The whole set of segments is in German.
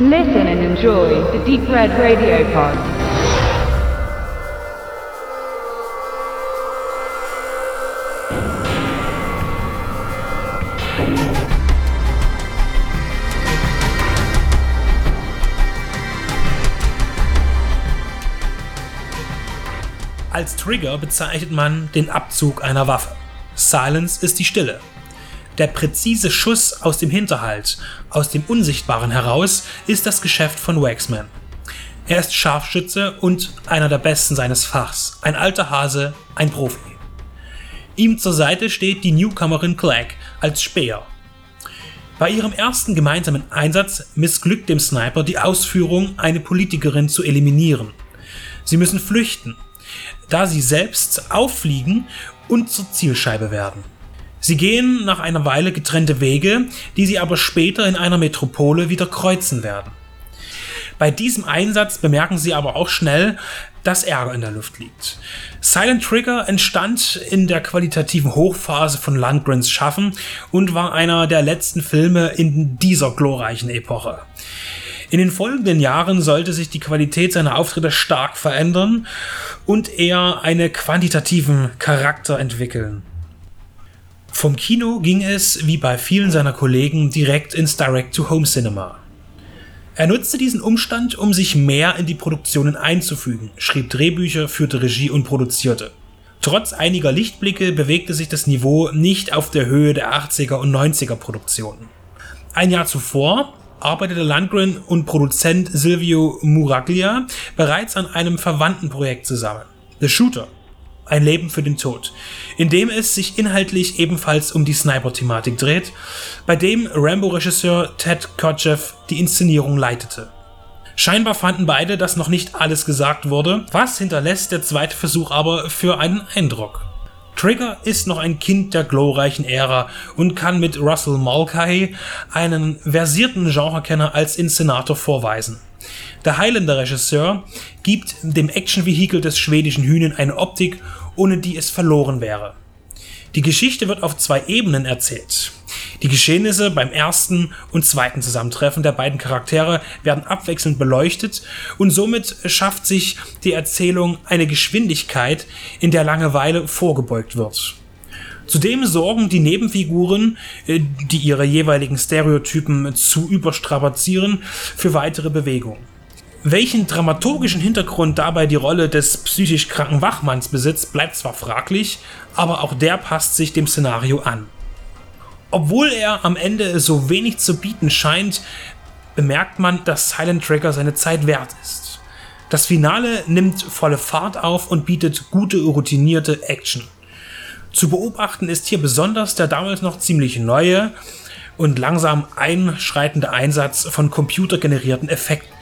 Listen and enjoy the Deep Red Radio Pod. Als Trigger bezeichnet man den Abzug einer Waffe. Silence ist die Stille. Der präzise Schuss aus dem Hinterhalt, aus dem Unsichtbaren heraus, ist das Geschäft von Waxman. Er ist Scharfschütze und einer der Besten seines Fachs, ein alter Hase, ein Profi. Ihm zur Seite steht die Newcomerin Clack als Speer. Bei ihrem ersten gemeinsamen Einsatz missglückt dem Sniper die Ausführung, eine Politikerin zu eliminieren. Sie müssen flüchten, da sie selbst auffliegen und zur Zielscheibe werden. Sie gehen nach einer Weile getrennte Wege, die sie aber später in einer Metropole wieder kreuzen werden. Bei diesem Einsatz bemerken sie aber auch schnell, dass Ärger in der Luft liegt. Silent Trigger entstand in der qualitativen Hochphase von Landgrens Schaffen und war einer der letzten Filme in dieser glorreichen Epoche. In den folgenden Jahren sollte sich die Qualität seiner Auftritte stark verändern und er einen quantitativen Charakter entwickeln. Vom Kino ging es, wie bei vielen seiner Kollegen, direkt ins Direct-to-Home-Cinema. Er nutzte diesen Umstand, um sich mehr in die Produktionen einzufügen, schrieb Drehbücher, führte Regie und produzierte. Trotz einiger Lichtblicke bewegte sich das Niveau nicht auf der Höhe der 80er und 90er Produktionen. Ein Jahr zuvor arbeitete Landgren und Produzent Silvio Muraglia bereits an einem verwandten Projekt zusammen. The Shooter, ein Leben für den Tod, in dem es sich inhaltlich ebenfalls um die Sniper-Thematik dreht, bei dem Rambo-Regisseur Ted Kotcheff die Inszenierung leitete. Scheinbar fanden beide, dass noch nicht alles gesagt wurde, was hinterlässt der zweite Versuch aber für einen Eindruck. Trigger ist noch ein Kind der glorreichen Ära und kann mit Russell Mulcahy einen versierten Genrekenner als Inszenator vorweisen. Der Highlander-Regisseur gibt dem Actionvehikel des schwedischen Hühnen eine Optik, ohne die es verloren wäre. Die Geschichte wird auf zwei Ebenen erzählt. Die Geschehnisse beim ersten und zweiten Zusammentreffen der beiden Charaktere werden abwechselnd beleuchtet und somit schafft sich die Erzählung eine Geschwindigkeit, in der Langeweile vorgebeugt wird. Zudem sorgen die Nebenfiguren, äh, die ihre jeweiligen Stereotypen zu überstrapazieren, für weitere Bewegung. Welchen dramaturgischen Hintergrund dabei die Rolle des psychisch kranken Wachmanns besitzt, bleibt zwar fraglich, aber auch der passt sich dem Szenario an. Obwohl er am Ende so wenig zu bieten scheint, bemerkt man, dass Silent Trigger seine Zeit wert ist. Das Finale nimmt volle Fahrt auf und bietet gute routinierte Action. Zu beobachten ist hier besonders der damals noch ziemlich neue und langsam einschreitende Einsatz von computergenerierten Effekten.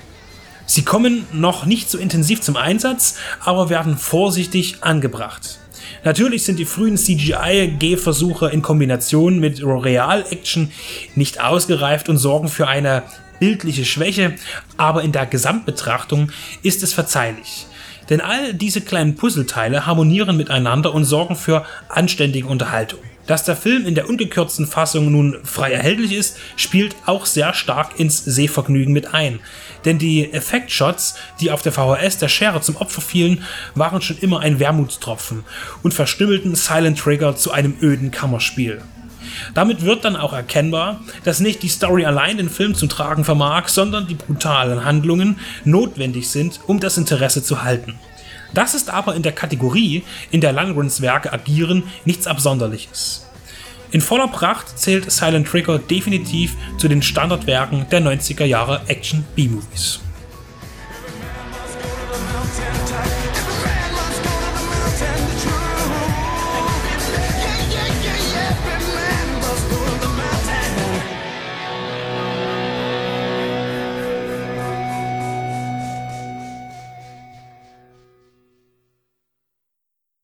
Sie kommen noch nicht so intensiv zum Einsatz, aber werden vorsichtig angebracht. Natürlich sind die frühen CGI-G-Versuche in Kombination mit Real-Action nicht ausgereift und sorgen für eine bildliche Schwäche, aber in der Gesamtbetrachtung ist es verzeihlich. Denn all diese kleinen Puzzleteile harmonieren miteinander und sorgen für anständige Unterhaltung. Dass der Film in der ungekürzten Fassung nun frei erhältlich ist, spielt auch sehr stark ins Sehvergnügen mit ein. Denn die Effektshots, die auf der VHS der Schere zum Opfer fielen, waren schon immer ein Wermutstropfen und verstümmelten Silent Trigger zu einem öden Kammerspiel. Damit wird dann auch erkennbar, dass nicht die Story allein den Film zu Tragen vermag, sondern die brutalen Handlungen notwendig sind, um das Interesse zu halten. Das ist aber in der Kategorie, in der Lundgrens Werke agieren, nichts Absonderliches. In voller Pracht zählt Silent Trigger definitiv zu den Standardwerken der 90er Jahre Action-B-Movies.